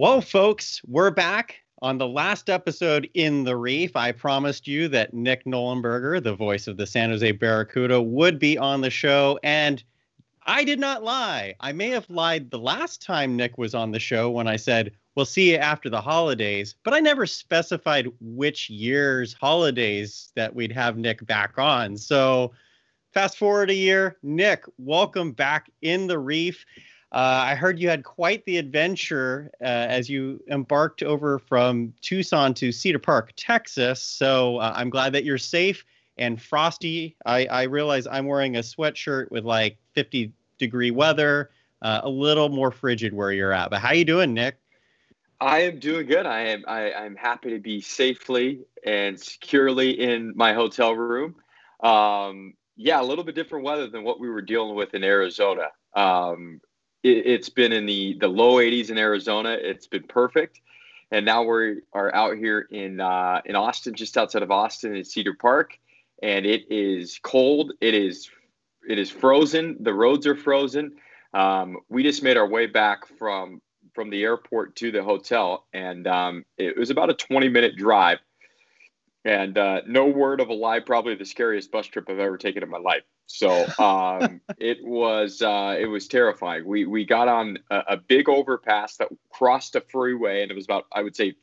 Whoa, folks, we're back. On the last episode in the Reef, I promised you that Nick Nollenberger, the voice of the San Jose Barracuda, would be on the show. And I did not lie. I may have lied the last time Nick was on the show when I said, We'll see you after the holidays, but I never specified which year's holidays that we'd have Nick back on. So, fast forward a year, Nick, welcome back in the Reef. Uh, I heard you had quite the adventure uh, as you embarked over from Tucson to Cedar Park, Texas. So uh, I'm glad that you're safe and frosty. I, I, realize I'm wearing a sweatshirt with like 50 degree weather, uh, a little more frigid where you're at. But how you doing, Nick? I am doing good. I am. I, I'm happy to be safely and securely in my hotel room. Um, yeah, a little bit different weather than what we were dealing with in Arizona. Um, it, has been in the the low 80s in Arizona. It's been perfect, and now we are out here in uh, in Austin, just outside of Austin, in Cedar Park, and it is cold. It is it is frozen. The roads are frozen. Um, we just made our way back from from the airport to the hotel, and um, it was about a 20 minute drive. And uh, no word of a lie, probably the scariest bus trip I've ever taken in my life. So um, it was uh, it was terrifying. We we got on a, a, big overpass that crossed a freeway, and it was about I would say a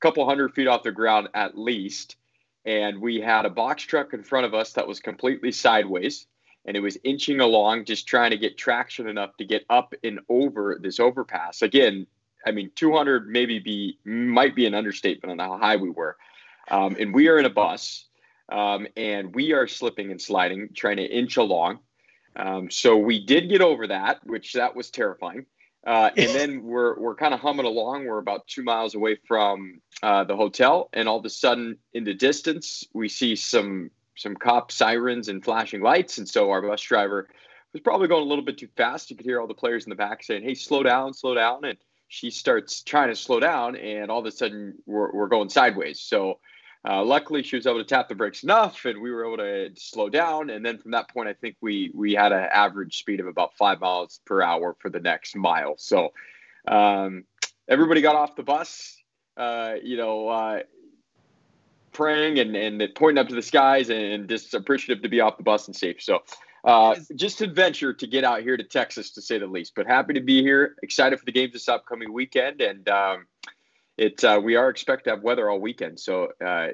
couple hundred feet off the ground at least. And we had a box truck in front of us that was completely sideways, and it was inching along, just trying to get traction enough to get up and over this overpass. Again, I mean, 200 maybe be might be an understatement on how high we were. Um, and we are in a bus um, and we are slipping and sliding, trying to inch along. Um, so we did get over that, which that was terrifying. Uh, and then we're we're kind of humming along. We're about two miles away from uh, the hotel, and all of a sudden, in the distance, we see some some cop sirens and flashing lights. And so our bus driver was probably going a little bit too fast. You could hear all the players in the back saying, "Hey, slow down, slow down!" And she starts trying to slow down, and all of a sudden, we're we're going sideways. So uh, luckily, she was able to tap the brakes enough, and we were able to slow down. And then from that point, I think we we had an average speed of about five miles per hour for the next mile. So um, everybody got off the bus, uh, you know, uh, praying and and pointing up to the skies, and just appreciative to be off the bus and safe. So. Uh, just adventure to get out here to Texas, to say the least. But happy to be here. Excited for the games this upcoming weekend, and um, it uh, we are expect to have weather all weekend. So uh,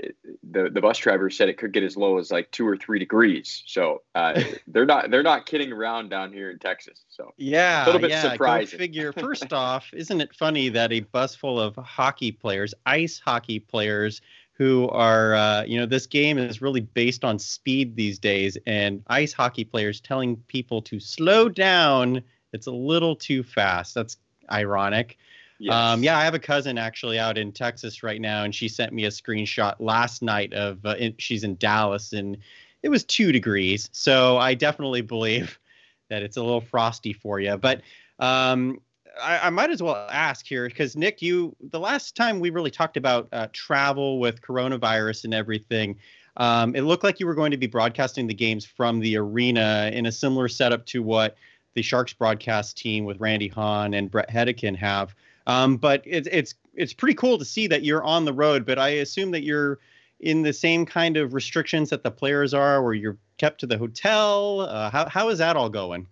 the the bus driver said it could get as low as like two or three degrees. So uh, they're not they're not kidding around down here in Texas. So yeah, a little bit yeah, surprising. Go figure. First off, isn't it funny that a bus full of hockey players, ice hockey players, who are uh, you know this game is really based on speed these days, and ice hockey players telling people to slow down. It's a little too fast. That's ironic. Yes. Um, yeah, I have a cousin actually out in Texas right now, and she sent me a screenshot last night of uh, in, she's in Dallas, and it was two degrees. So I definitely believe that it's a little frosty for you. But um, I, I, might as well ask here because Nick, you the last time we really talked about uh, travel with coronavirus and everything. Um, it looked like you were going to be broadcasting the games from the arena in a similar setup to what the Sharks broadcast team with Randy Hahn and Brett Hedican have. Um, but it's it's it's pretty cool to see that you're on the road. But I assume that you're in the same kind of restrictions that the players are, where you're kept to the hotel. Uh, how how is that all going?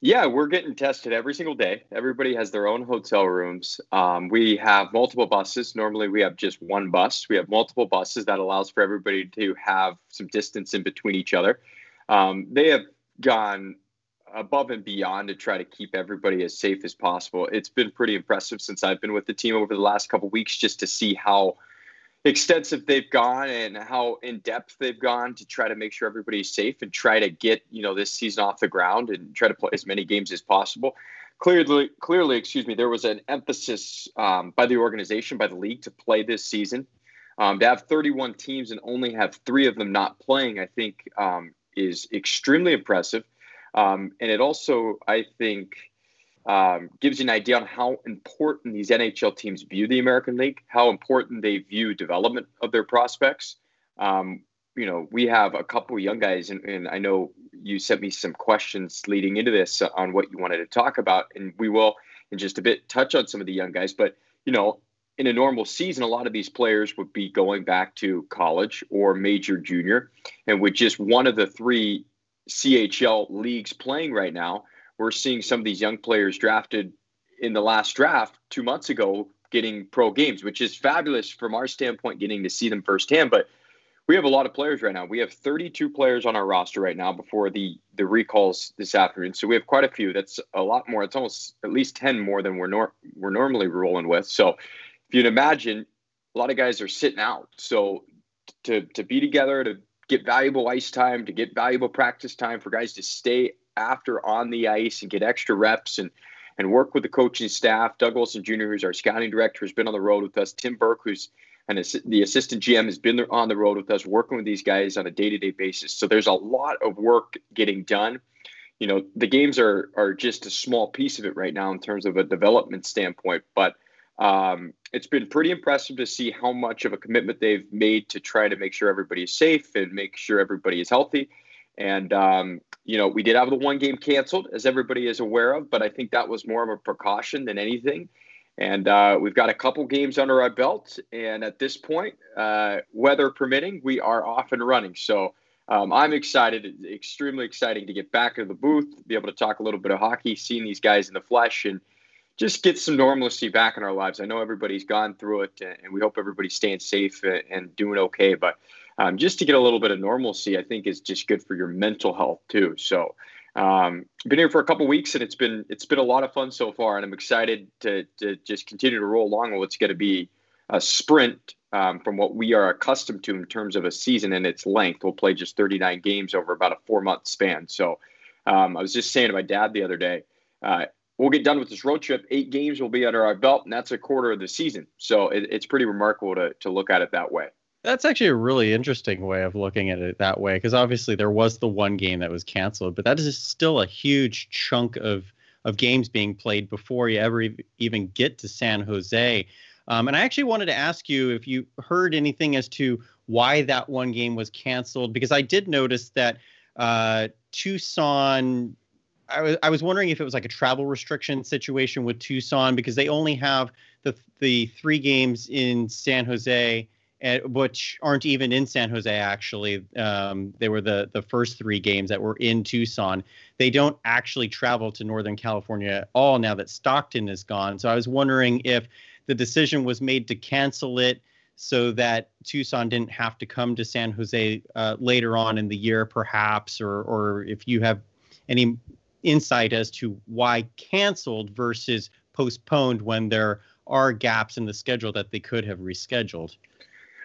Yeah, we're getting tested every single day. Everybody has their own hotel rooms. Um, we have multiple buses. Normally, we have just one bus. We have multiple buses that allows for everybody to have some distance in between each other. Um, they have gone above and beyond to try to keep everybody as safe as possible. It's been pretty impressive since I've been with the team over the last couple weeks just to see how extensive they've gone and how in depth they've gone to try to make sure everybody's safe and try to get you know this season off the ground and try to play as many games as possible. Clearly, clearly, excuse me, there was an emphasis um, by the organization, by the league, to play this season. Um, to have 31 teams and only have three of them not playing, I think, um, is extremely impressive. Um, and it also, I think, um, gives you an idea on how important these NHL teams view the American League, how important they view development of their prospects. Um, you know, we have a couple of young guys, and, and, I know you sent me some questions leading into this on what you wanted to talk about, and we will in just a bit touch on some of the young guys. But you know, in a normal season, a lot of these players would be going back to college or major junior. And with just one of the three CHL leagues playing right now, we're seeing some of these young players drafted in the last draft two months ago getting pro games, which is fabulous from our standpoint, getting to see them firsthand. But we have a lot of players right now. We have 32 players on our roster right now before the the recalls this afternoon. So we have quite a few. That's a lot more. It's almost at least 10 more than we're nor- we're normally rolling with. So if you'd imagine, a lot of guys are sitting out. So to to be together, to get valuable ice time, to get valuable practice time for guys to stay after on the ice and get extra reps and and work with the coaching staff. Doug Wilson Jr., who's our scouting director, has been on the road with us. Tim Burke, who's and the assistant GM has been on the road with us, working with these guys on a day-to-day basis. So there's a lot of work getting done. You know, the games are are just a small piece of it right now in terms of a development standpoint, but um, it's been pretty impressive to see how much of a commitment they've made to try to make sure everybody is safe and make sure everybody is healthy. And um, you know, we did have the one game canceled, as everybody is aware of, but I think that was more of a precaution than anything. And uh, we've got a couple games under our belt, and at this point, uh, weather permitting, we are off and running. So um, I'm excited, extremely exciting to get back into the booth, be able to talk a little bit of hockey, seeing these guys in the flesh, and just get some normalcy back in our lives. I know everybody's gone through it, and we hope everybody's staying safe and doing okay. But um, just to get a little bit of normalcy, I think is just good for your mental health too. So um, been here for a couple weeks and it's been it's been a lot of fun so far, and I'm excited to to just continue to roll along with what's going to be a sprint um, from what we are accustomed to in terms of a season and its length. We'll play just 39 games over about a four month span. So um, I was just saying to my dad the other day. Uh, we'll get done with this road trip. Eight games will be under our belt, and that's a quarter of the season. So it, it's pretty remarkable to, to look at it that way. That's actually a really interesting way of looking at it that way, because obviously there was the one game that was canceled, but that is still a huge chunk of of games being played before you ever even get to San Jose. Um, and I actually wanted to ask you if you heard anything as to why that one game was canceled, because I did notice that uh, Tucson. I was I was wondering if it was like a travel restriction situation with Tucson because they only have the the three games in San Jose and, which aren't even in San Jose. Actually, um, they were the the first three games that were in Tucson. They don't actually travel to Northern California at all now that Stockton is gone. So I was wondering if the decision was made to cancel it so that Tucson didn't have to come to San Jose uh, later on in the year, perhaps, or or if you have any insight as to why canceled versus postponed when there are gaps in the schedule that they could have rescheduled.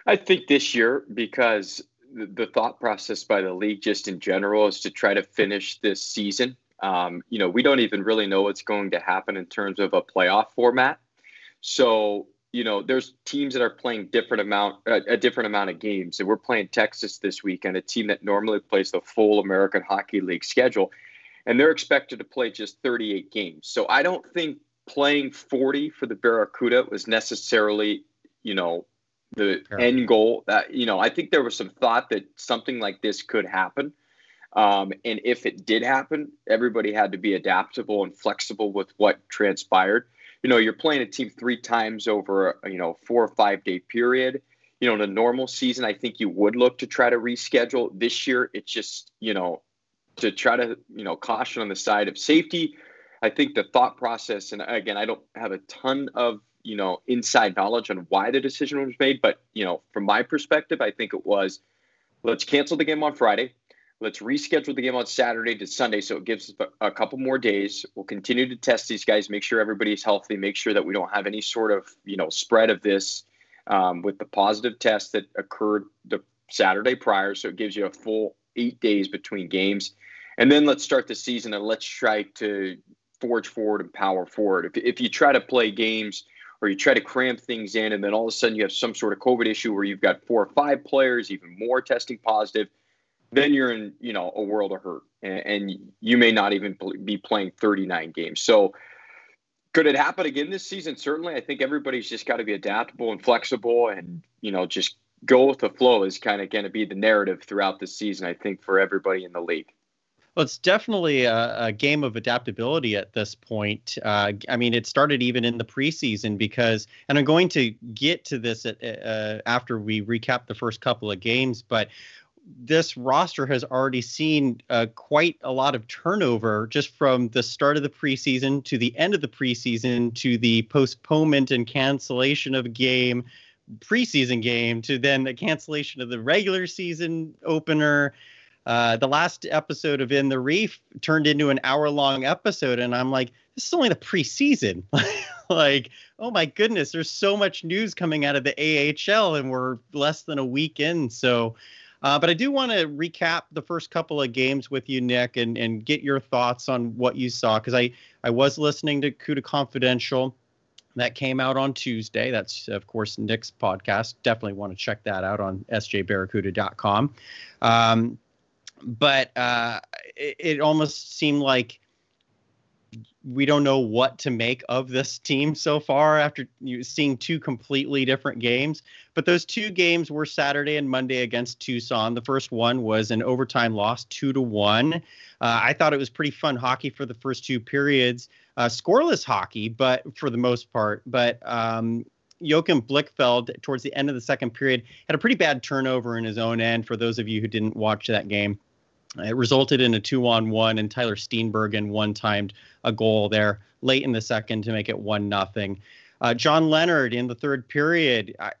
I think this year, because the, thought process by the league just in general is to try to finish this season. Um, you know, we don't even really know what's going to happen in terms of a playoff format. So, you know, there's teams that are playing different amount uh, a different amount of games, and we're playing Texas this weekend, a team that normally plays the full American Hockey League schedule, and they're expected to play just 38 games. So I don't think playing 40 for the Barracuda was necessarily, you know, the end goal. That you know, I think there was some thought that something like this could happen. Um, and if it did happen, everybody had to be adaptable and flexible with what transpired. You know, you're playing a team three times over you know four or five day period. You know, in a normal season, I think you would look to try to reschedule. This year, it's just you know to try to you know caution on the side of safety. I think the thought process, and again, I don't have a ton of you know inside knowledge on why the decision was made but you know from my perspective i think it was let's cancel the game on friday. Let's reschedule the game on saturday to sunday so it gives us a couple more days. We'll continue to test these guys make sure everybody's healthy make sure that we don't have any sort of you know spread of this um, with the positive test that occurred the saturday prior. So it gives you a full eight days between games and then let's start the season and let's try to forge forward and power forward if, if you try to play games or you try to cram things in, and then all of a sudden you have some sort of COVID issue where you've got four or five players, even more testing positive, then you're in you know a world of hurt, and, and you may not even be playing 39 games. So could it happen again this season? Certainly, I think everybody's just got to be adaptable and flexible, and you know just go with the flow is kind of going to be the narrative throughout the season. I think for everybody in the league. Well, it's definitely a, a, game of adaptability at this point. Uh, I mean, it started even in the preseason because, and I'm going to get to this at, uh, after we recap the first couple of games, but this roster has already seen uh, quite a lot of turnover just from the start of the preseason to the end of the preseason to the postponement and cancellation of a game, preseason game, to then the cancellation of the regular season opener uh, the last episode of In the Reef turned into an hour long episode, and I'm like, this is only the preseason. like, oh my goodness, there's so much news coming out of the AHL, and we're less than a week in. So, uh, but I do want to recap the first couple of games with you, Nick, and and get your thoughts on what you saw because I I was listening to CUDA Confidential that came out on Tuesday. That's of course Nick's podcast. Definitely want to check that out on sjbarracuda.com. Um, but uh, it, it almost seemed like we don't know what to make of this team so far after seeing two completely different games. But those two games were Saturday and Monday against Tucson. The first one was an overtime loss, two to one. Uh, I thought it was pretty fun hockey for the first two periods, uh, scoreless hockey, but for the most part. But um, Joachim Blichfeld, towards the end of the second period, had a pretty bad turnover in his own end. For those of you who didn't watch that game. It resulted in a two on one, and Tyler Steenbergen one timed a goal there late in the second to make it one nothing. Uh, John Leonard in the third period, I,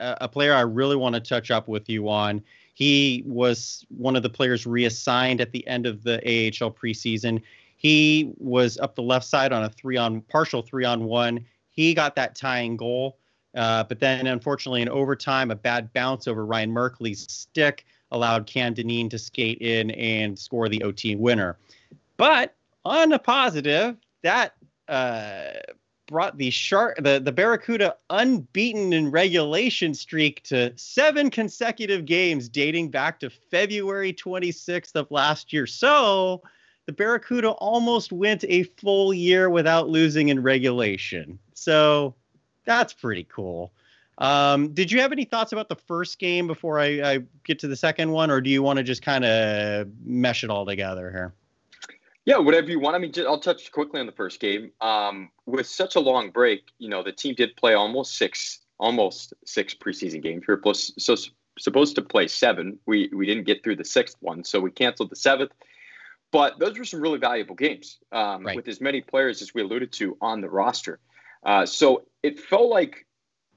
a player I really want to touch up with you on. He was one of the players reassigned at the end of the AHL preseason. He was up the left side on a three on partial three on one. He got that tying goal. Uh, but then, unfortunately, in overtime, a bad bounce over Ryan Merkley's stick allowed Cam Dineen to skate in and score the OT winner. But on a positive, that uh, brought the shark the, the Barracuda unbeaten in regulation streak to seven consecutive games dating back to February 26th of last year. So the Barracuda almost went a full year without losing in regulation. So that's pretty cool. Um, did you have any thoughts about the first game before I, I get to the second one, or do you want to just kind of mesh it all together here? Yeah, whatever you want. I mean, just, I'll touch quickly on the first game. Um, with such a long break, you know, the team did play almost six, almost six preseason games. We were plus, so supposed to play seven. We we didn't get through the sixth one, so we canceled the seventh. But those were some really valuable games um, right. with as many players as we alluded to on the roster. Uh, so it felt like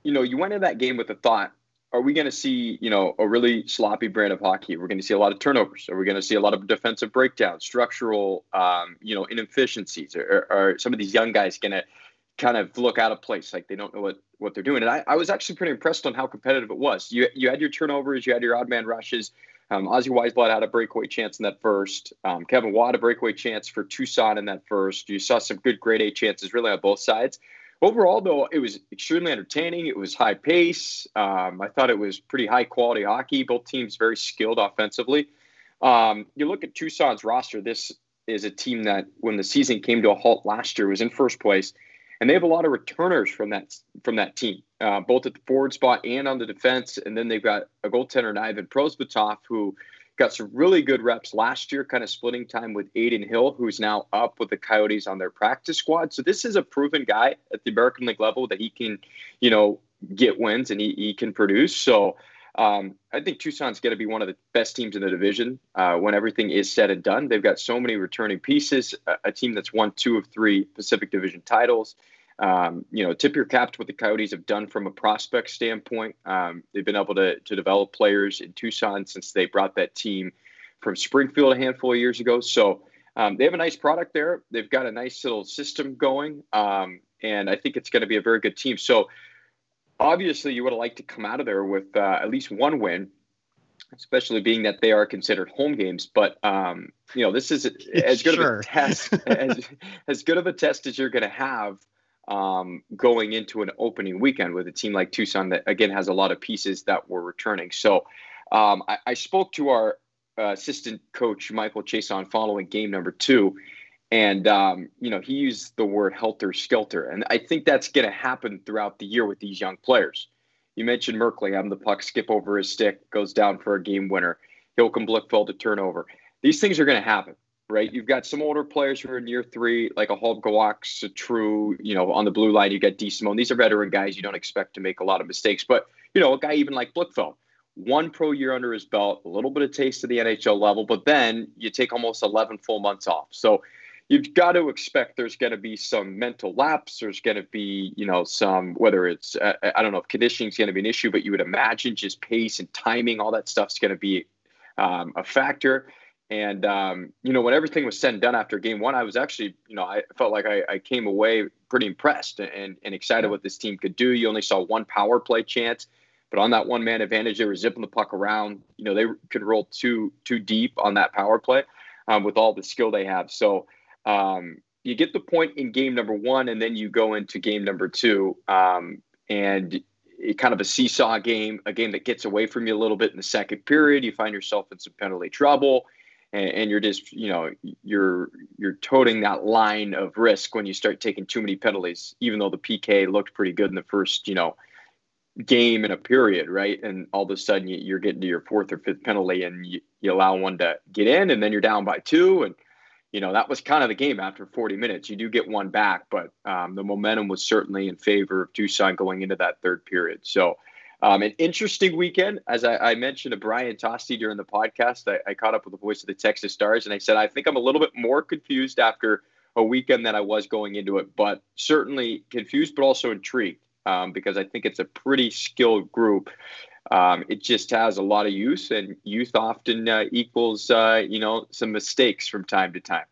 you know, you went into that game with the thought, are we going to see, you know, a really sloppy brand of hockey? We're going to see a lot of turnovers. Are we going to see a lot of defensive breakdowns, structural, um, you know, inefficiencies? Are, are some of these young guys going to kind of look out of place, like they don't know what, what they're doing? And I, I was actually pretty impressed on how competitive it was. You, you had your turnovers, you had your odd man rushes. Um, Ozzy Wiesblatt had a breakaway chance in that first. Um, Kevin Watt a breakaway chance for Tucson in that first. You saw some good grade A chances really on both sides. Overall, though, it was extremely entertaining. It was high pace. Um, I thought it was pretty high quality hockey. Both teams very skilled offensively. Um, you look at Tucson's roster. This is a team that, when the season came to a halt last year, was in first place, and they have a lot of returners from that from that team, uh, both at the forward spot and on the defense. And then they've got a goaltender, Ivan Prosvetov, who got some really good reps last year, kind of splitting time with Adin Hill, who's now up with the Coyotes on their practice squad. So this is a proven guy at the American League level that he can, you know, get wins and he, he can produce. So um, I think Tucson's going to be one of the best teams in the division uh, when everything is said and done. They've got so many returning pieces, a, a team that's won two of three Pacific Division titles. Um, you know, tip your cap to what the Coyotes have done from a prospect standpoint. Um, they've been able to, to develop players in Tucson since they brought that team from Springfield a handful of years ago. So um, they have a nice product there. They've got a nice little system going. Um, and I think it's going to be a very good team. So obviously, you would have liked to come out of there with uh, at least one win. Especially being that they are considered home games, but um, you know this is as good sure. of a test as, as good of a test as you're going to have um, going into an opening weekend with a team like Tucson that again has a lot of pieces that were returning. So um, I, I, spoke to our uh, assistant coach Michael Chiasson following game number two, and um, you know he used the word helter skelter, and I think that's going to happen throughout the year with these young players. You mentioned Merkley having the puck skip over his stick, goes down for a game winner. Joachim Blichfeld to turnover. These things are going to happen right? You've got some older players who are in year three, like a Halbgewachs, a True, you know, on the blue line, you got DeSimone. These are veteran guys. You don't expect to make a lot of mistakes. But, you know, a guy even like Blichfeld, one pro year under his belt, a little bit of taste of the NHL level, but then you take almost 11 full months off. So you've got to expect there's going to be some mental lapse. There's going to be, you know, some, whether it's, uh, I don't know if conditioning is going to be an issue, but you would imagine just pace and timing, all that stuff's going to be um, a factor. And, um, you know, when everything was said and done after game one, I was actually, you know, I felt like I, I came away pretty impressed and, and excited what this team could do. You only saw one power play chance. But on that one man advantage, they were zipping the puck around. You know, they could roll too too deep on that power play um, with all the skill they have. So um, you get the point in game number one, and then you go into game number two, um, and it, kind of a seesaw game, a game that gets away from you a little bit in the second period. You find yourself in some penalty trouble. And, and you're just, you know, you're you're toting that line of risk when you start taking too many penalties. Even though the PK looked pretty good in the first, you know, game in a period, right? And all of a sudden you, are getting to your fourth or fifth penalty and you, you allow one to get in and then you're down by two. And, you know, that was kind of the game after 40 minutes. You do get one back, but um, the momentum was certainly in favor of Tucson going into that third period. So, um, an interesting weekend. As I, I, mentioned to Brian Tosti during the podcast, I, I caught up with the voice of the Texas Stars and I said, I think I'm a little bit more confused after a weekend than I was going into it, but certainly confused, but also intrigued um, because I think it's a pretty skilled group. Um, it just has a lot of youth, and youth often uh, equals uh, you know some mistakes from time to time.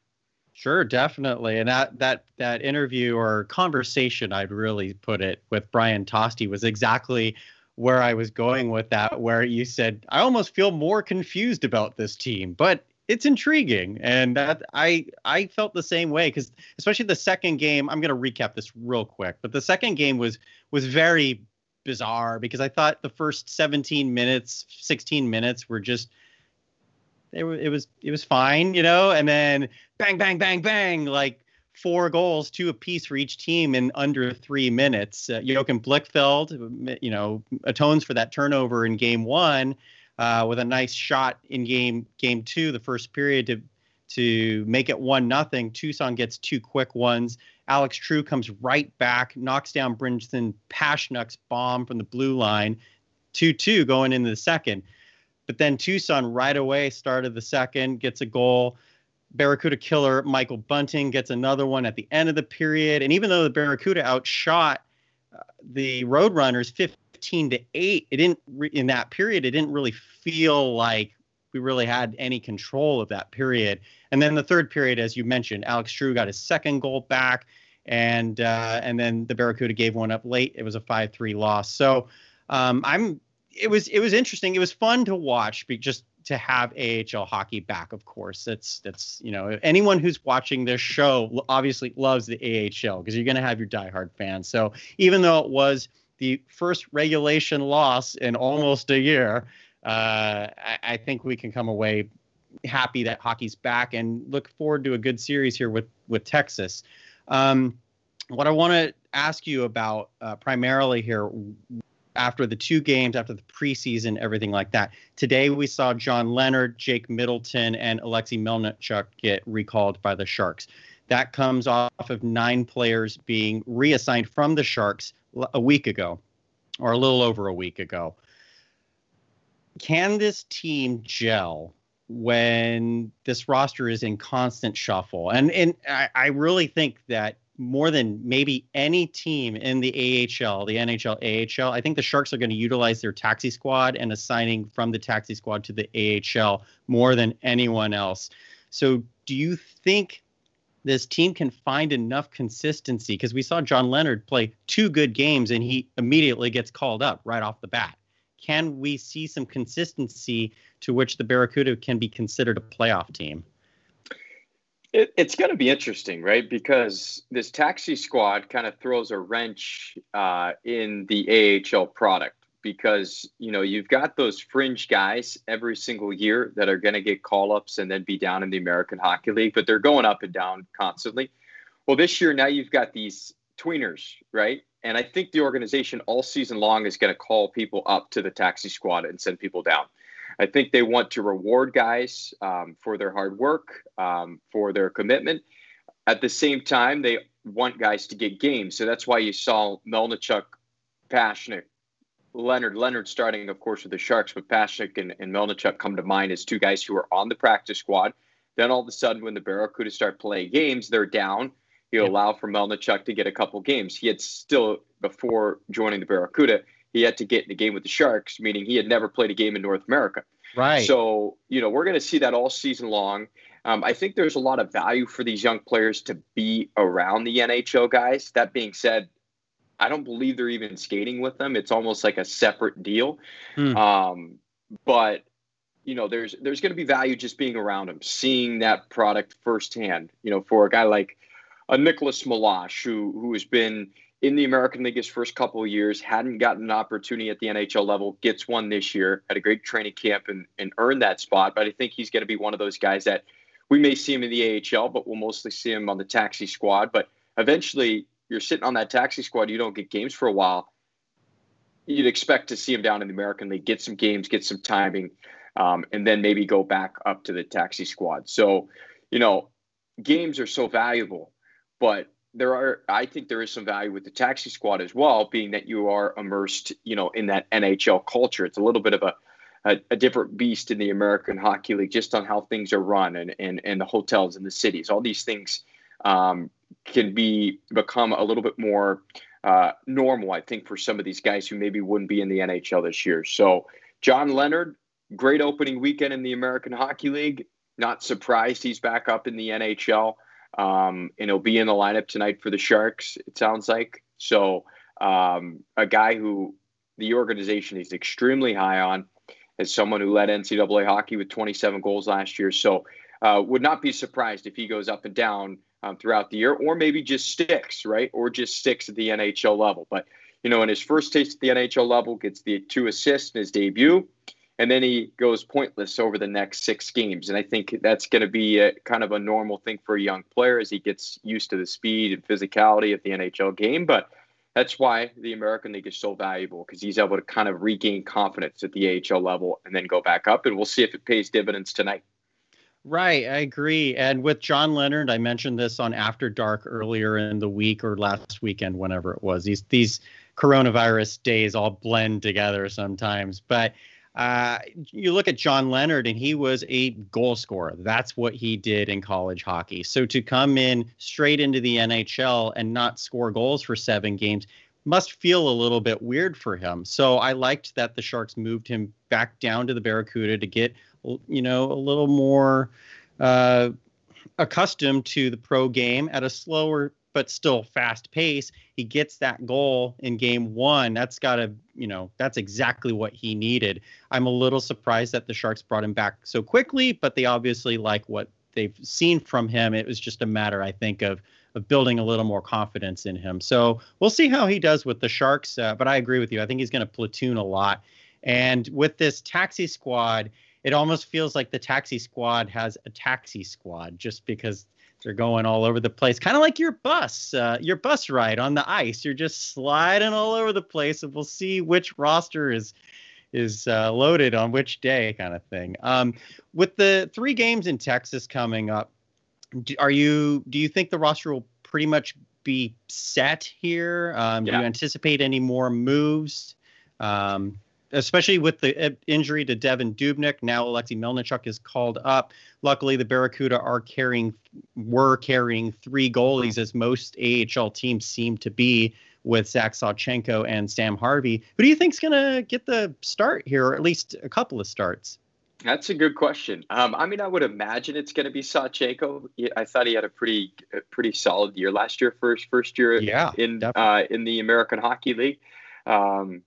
Sure, definitely. And that that that interview or conversation, I'd really put it with Brian Tosti was exactly where I was going with that. Where you said I almost feel more confused about this team, but it's intriguing and that i i felt the same way because especially the second game i'm going to recap this real quick but the second game was was very bizarre because i thought the first 17 minutes 16 minutes were just it, it was it was fine you know and then bang bang bang bang like four goals two apiece for each team in under three minutes uh, joachim blichfeld you know atones for that turnover in game one uh, with a nice shot in game game two, the first period to to make it one nothing. Tucson gets two quick ones. Alex True comes right back, knocks down Brinson Pasichnuk's bomb from the blue line, two two going into the second. But then Tucson right away started the second, gets a goal. Barracuda killer Michael Bunting gets another one at the end of the period. And even though the Barracuda outshot uh, the Roadrunners 50 15 to 8 it didn't re- in that period it didn't really feel like we really had any control of that period. And then the third period as you mentioned alex true got his second goal back and uh, and then the barracuda gave one up late. It was a 5-3 loss. So um, i'm it was it was interesting. It was fun to watch just to have AHL hockey back, of course. That's that's you know anyone who's watching this show obviously loves the AHL because you're going to have your diehard fans. So even though it was the first regulation loss in almost a year, uh, I, I, think we can come away happy that hockey's back and look forward to a good series here with with Texas. Um, what I want to ask you about uh, primarily here after the two games, after the preseason, everything like that. Today we saw John Leonard, Jake Middleton, and Alexei Melnichuk get recalled by the Sharks. That comes off of nine players being reassigned from the Sharks a week ago, or a little over a week ago. Can this team gel when this roster is in constant shuffle? And and I, I really think that more than maybe any team in the AHL, the NHL AHL, I think the Sharks are going to utilize their taxi squad and assigning from the taxi squad to the AHL more than anyone else. So, do you think this team can find enough consistency because we saw John Leonard play two good games and he immediately gets called up right off the bat. Can we see some consistency to which the Barracuda can be considered a playoff team? It, it's going to be interesting, right? Because this taxi squad kind of throws a wrench uh, in the AHL product because you know you've got those fringe guys every single year that are going to get call ups and then be down in the American Hockey League, but they're going up and down constantly. Well, this year now you've got these tweeners, right? And I think the organization all season long is going to call people up to the taxi squad and send people down. I think they want to reward guys um, for their hard work, um, for their commitment. At the same time, they want guys to get games. So that's why you saw Melnichuk, Pasichnuk, Leonard. Leonard starting, of course, with the Sharks, but Pasichnuk and, and Melnichuk come to mind as two guys who are on the practice squad. Then all of a sudden, when the Barracuda start playing games, they're down. You yep. allow for Melnichuk to get a couple games. He had still, before joining the Barracuda, he had to get in a game with the Sharks, meaning he had never played a game in North America. Right. So, you know, we're going to see that all season long. Um, I think there's a lot of value for these young players to be around the NHL guys. That being said, I don't believe they're even skating with them. It's almost like a separate deal. Hmm. Um, but you know, there's there's going to be value just being around them, seeing that product firsthand. You know, for a guy like a Nicholas Meloche, who who has been in the American League his first couple of years, hadn't gotten an opportunity at the NHL level, gets one this year, had a great training camp and, and earned that spot. But I think he's going to be one of those guys that we may see him in the AHL, but we'll mostly see him on the taxi squad. But eventually, you're sitting on that taxi squad, you don't get games for a while. You'd expect to see him down in the American League, get some games, get some timing, um, and then maybe go back up to the taxi squad. So, you know, games are so valuable, but there are I think there is some value with the taxi squad as well, being that you are immersed, you know, in that NHL culture. It's a little bit of a a, a, different beast in the American Hockey League, just on how things are run and and, and the hotels and the cities. All these things um, can be become a little bit more uh, normal, I think, for some of these guys who maybe wouldn't be in the NHL this year. So John Leonard, great opening weekend in the American Hockey League. Not surprised he's back up in the NHL. Um, and he'll be in the lineup tonight for the Sharks, it sounds like. So, um, a guy who the organization is extremely high on as someone who led NCAA hockey with 27 goals last year. So, uh, would not be surprised if he goes up and down um, throughout the year, or maybe just sticks, right? Or just sticks at the NHL level. But, you know, in his first taste at the NHL level, gets the two assists in his debut and then he goes pointless over the next six games. And I think that's going to be a, kind of a normal thing for a young player as he gets used to the speed and physicality of the NHL game. But that's why the American League is so valuable because he's able to kind of regain confidence at the AHL level and then go back up. And we'll see if it pays dividends tonight. Right, I agree. And with John Leonard, I mentioned this on After Dark earlier in the week or last weekend, whenever it was. These these coronavirus days all blend together sometimes, but uh, you look at John Leonard, and he was a goal scorer. That's what he did in college hockey. So to come in straight into the NHL and not score goals for seven games must feel a little bit weird for him. So I liked that the Sharks moved him back down to the Barracuda to get, you know, a little more uh, accustomed to the pro game at a slower but still fast pace. He gets that goal in game one. That's got to, you know, that's exactly what he needed. I'm a little surprised that the Sharks brought him back so quickly, but they obviously like what they've seen from him. It was just a matter, I think, of of building a little more confidence in him. So we'll see how he does with the Sharks. Uh, but I agree with you. I think he's going to platoon a lot. And with this taxi squad, it almost feels like the taxi squad has a taxi squad just because they're going all over the place, kind of like your bus, uh, your bus ride on the ice. You're just sliding all over the place, and we'll see which roster is is uh, loaded on which day, kind of thing. Um, with the three games in Texas coming up, do, are you do you think the roster will pretty much be set here? Um, yeah. Do you anticipate any more moves? Um, especially with the injury to Devan Dubnyk. Now Alexei Melnichuk is called up. Luckily, the Barracuda are carrying, were carrying three goalies, as most AHL teams seem to be, with Zach Sawchenko and Sam Harvey. Who do you think is going to get the start here, or at least a couple of starts? That's a good question. Um, I mean, I would imagine it's going to be Sawchenko. I thought he had a pretty, a pretty solid year last year for his first year yeah, in uh, in the American Hockey League. Um,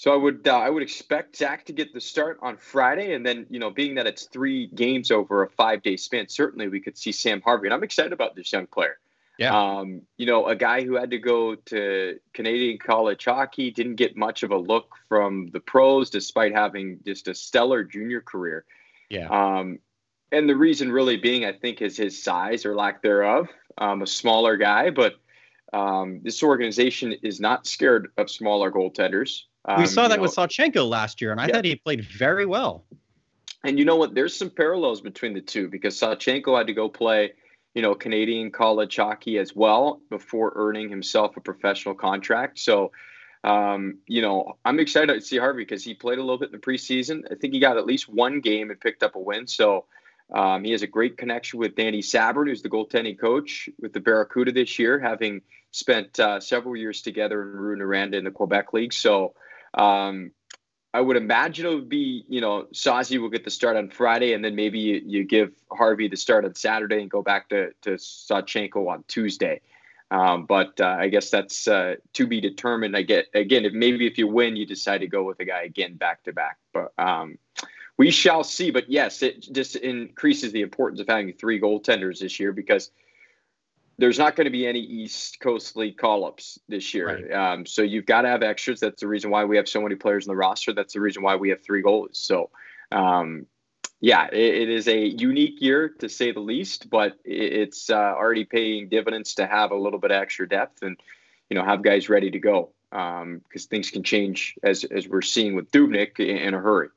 so I would uh, I would expect Zach to get the start on Friday, and then you know, being that it's three games over a five day span, certainly we could see Sam Harvey, and I'm excited about this young player. Yeah. Um, you know, a guy who had to go to Canadian college hockey didn't get much of a look from the pros, despite having just a stellar junior career. Yeah. Um, and the reason really being, I think, is his size or lack thereof. Um, a smaller guy, but um, this organization is not scared of smaller goaltenders. Um, we saw that know, with Sawchenko last year, and I yeah. thought he played very well. And you know what? There's some parallels between the two because Sawchenko had to go play, you know, Canadian college hockey as well before earning himself a professional contract. So, um, you know, I'm excited to see Harvey because he played a little bit in the preseason. I think he got at least one game and picked up a win. So um, he has a great connection with Danny Sabourin, who's the goaltending coach with the Barracuda this year, having spent uh, several years together in Rouyn-Noranda in the Quebec League. So um, I would imagine it would be, you know, Sazi will get the start on Friday, and then maybe you, you give Harvey the start on Saturday and go back to, to Sawchenko on Tuesday. Um, but uh, I guess that's uh, to be determined. I get again, if maybe if you win, you decide to go with a guy again back to back. But um, we shall see. But yes, it just increases the importance of having three goaltenders this year because there's not going to be any East Coast League call ups this year. Right. Um, so you've got to have extras. That's the reason why we have so many players in the roster. That's the reason why we have three goalies. So, um, yeah, it, it is a unique year to say the least, but it's uh, already paying dividends to have a little bit of extra depth and, you know, have guys ready to go because um, things can change as, as we're seeing with Dubnyk in, in a hurry.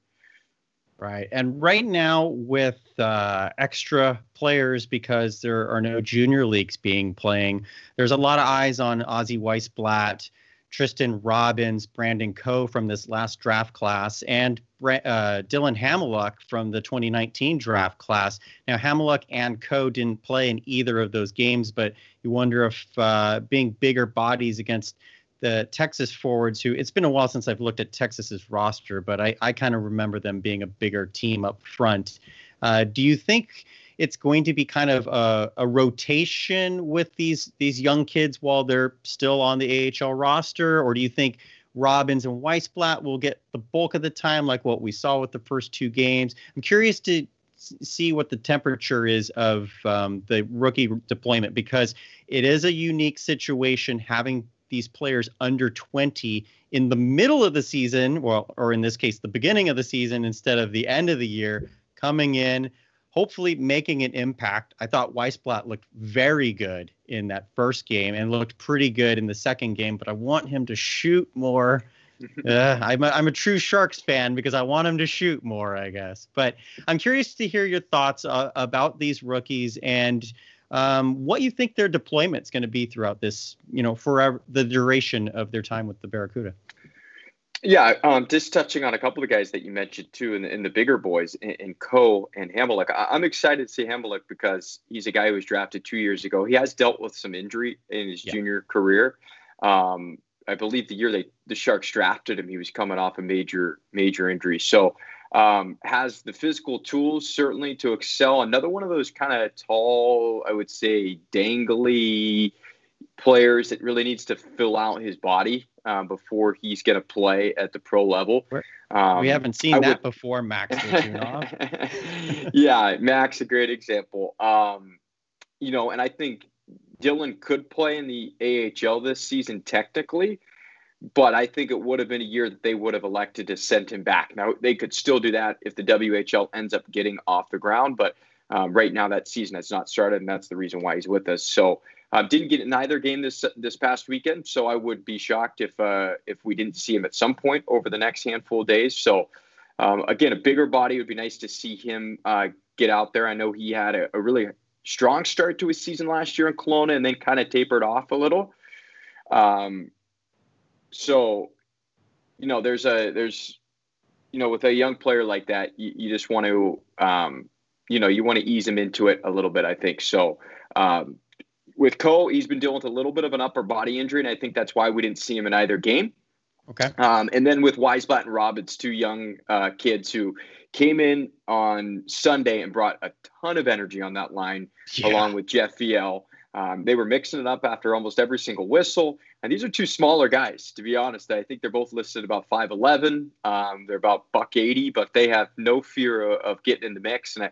Right. And right now, with uh, extra players, because there are no junior leagues being playing, there's a lot of eyes on Ozzy Wiesblatt, Tristen Robins, Brandon Coe from this last draft class, and uh, Dillon Hamaliuk from the 2019 draft class. Now, Hamaliuk and Coe didn't play in either of those games, but you wonder if uh, being bigger bodies against the Texas forwards who it's been a while since I've looked at Texas's roster, but I, I kind of remember them being a bigger team up front. Uh, do you think it's going to be kind of a, a, rotation with these these young kids while they're still on the AHL roster, or do you think Robins and Wiesblatt will get the bulk of the time, like what we saw with the first two games? I'm curious to see what the temperature is of um, the rookie deployment because it is a unique situation having these players under 20 in the middle of the season, well, or in this case, the beginning of the season instead of the end of the year, coming in, hopefully making an impact. I thought Wiesblatt looked very good in that first game and looked pretty good in the second game, but I want him to shoot more. uh, I'm, a, I'm a true Sharks fan because I want him to shoot more, I guess. But I'm curious to hear your thoughts uh, about these rookies and um, what you think their deployment is going to be throughout this, you know, forever the duration of their time with the Barracuda. Yeah, um, just touching on a couple of guys that you mentioned too, in the, in the bigger boys, in, in Coe and Hamaliuk. I, am excited to see Hamaliuk because he's a guy who was drafted two years ago. He has dealt with some injury in his yeah. junior career. Um, I believe the year they the Sharks drafted him, he was coming off a major major injury. So um, has the physical tools certainly to excel. Another one of those kind of tall, I would say, dangly players that really needs to fill out his body uh, before he's going to play at the pro level. Um, we haven't seen I that would... before, Max. yeah, Max, a great example. Um, you know, and I think Dillon could play in the AHL this season technically, but I think it would have been a year that they would have elected to send him back. Now they could still do that if the WHL ends up getting off the ground, but um, right now that season has not started, and that's the reason why he's with us. So uh, didn't get in either game this this past weekend, so I would be shocked if uh, if we didn't see him at some point over the next handful of days. So um, again, a bigger body would be nice to see him uh, get out there. I know he had a, a really strong start to his season last year in Kelowna, and then kind of tapered off a little. Um, so you know there's a there's you know with a young player like that you, you just want to um, you know you want to ease him into it a little bit i think so um, with Coe, he's been dealing with a little bit of an upper body injury, and I think that's why we didn't see him in either game. Okay. Um, and then with Wiesblatt and Robins, two young uh, kids who came in on Sunday and brought a ton of energy on that line, yeah. along with Jeff Viel. Um, they were mixing it up after almost every single whistle. And these are two smaller guys, to be honest. I think they're both listed about 5'11. Um, they're about buck 80, but they have no fear of, of getting in the mix. And I,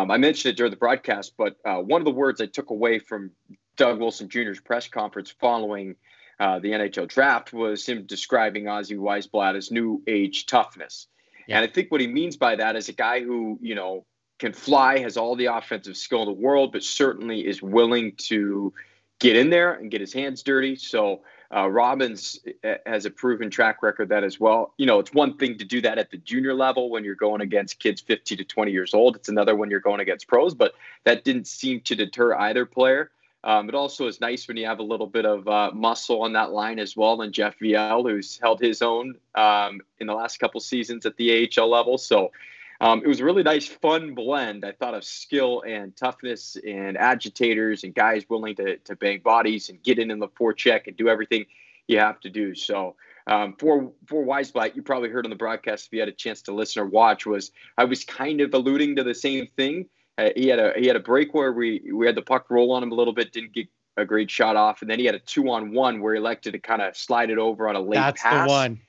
um, I mentioned it during the broadcast, but uh, one of the words I took away from Doug Wilson Jr.'s press conference following uh, the NHL draft was him describing Ozzy Wiesblatt as new age toughness. Yeah. And I think what he means by that is a guy who, you know, can fly, has all the offensive skill in the world, but certainly is willing to get in there and get his hands dirty. So Uh, Robins uh, has a proven track record that as well. You know, it's one thing to do that at the junior level when you're going against kids 15 to 20 years old. It's another when you're going against pros, but that didn't seem to deter either player. Um, it also is nice when you have a little bit of uh, muscle on that line as well. And Jeff Viel, who's held his own um, in the last couple seasons at the AHL level. So um, it was a really nice, fun blend, I thought, of skill and toughness and agitators and guys willing to, to bang bodies and get in in the forecheck and do everything you have to do. So um, for for Wiesblatt, you probably heard on the broadcast if you had a chance to listen or watch, was I was kind of alluding to the same thing. Uh, he had a he had a break where we we had the puck roll on him a little bit, didn't get a great shot off, and then he had a two on one where he elected to kind of slide it over on a late That's pass. the one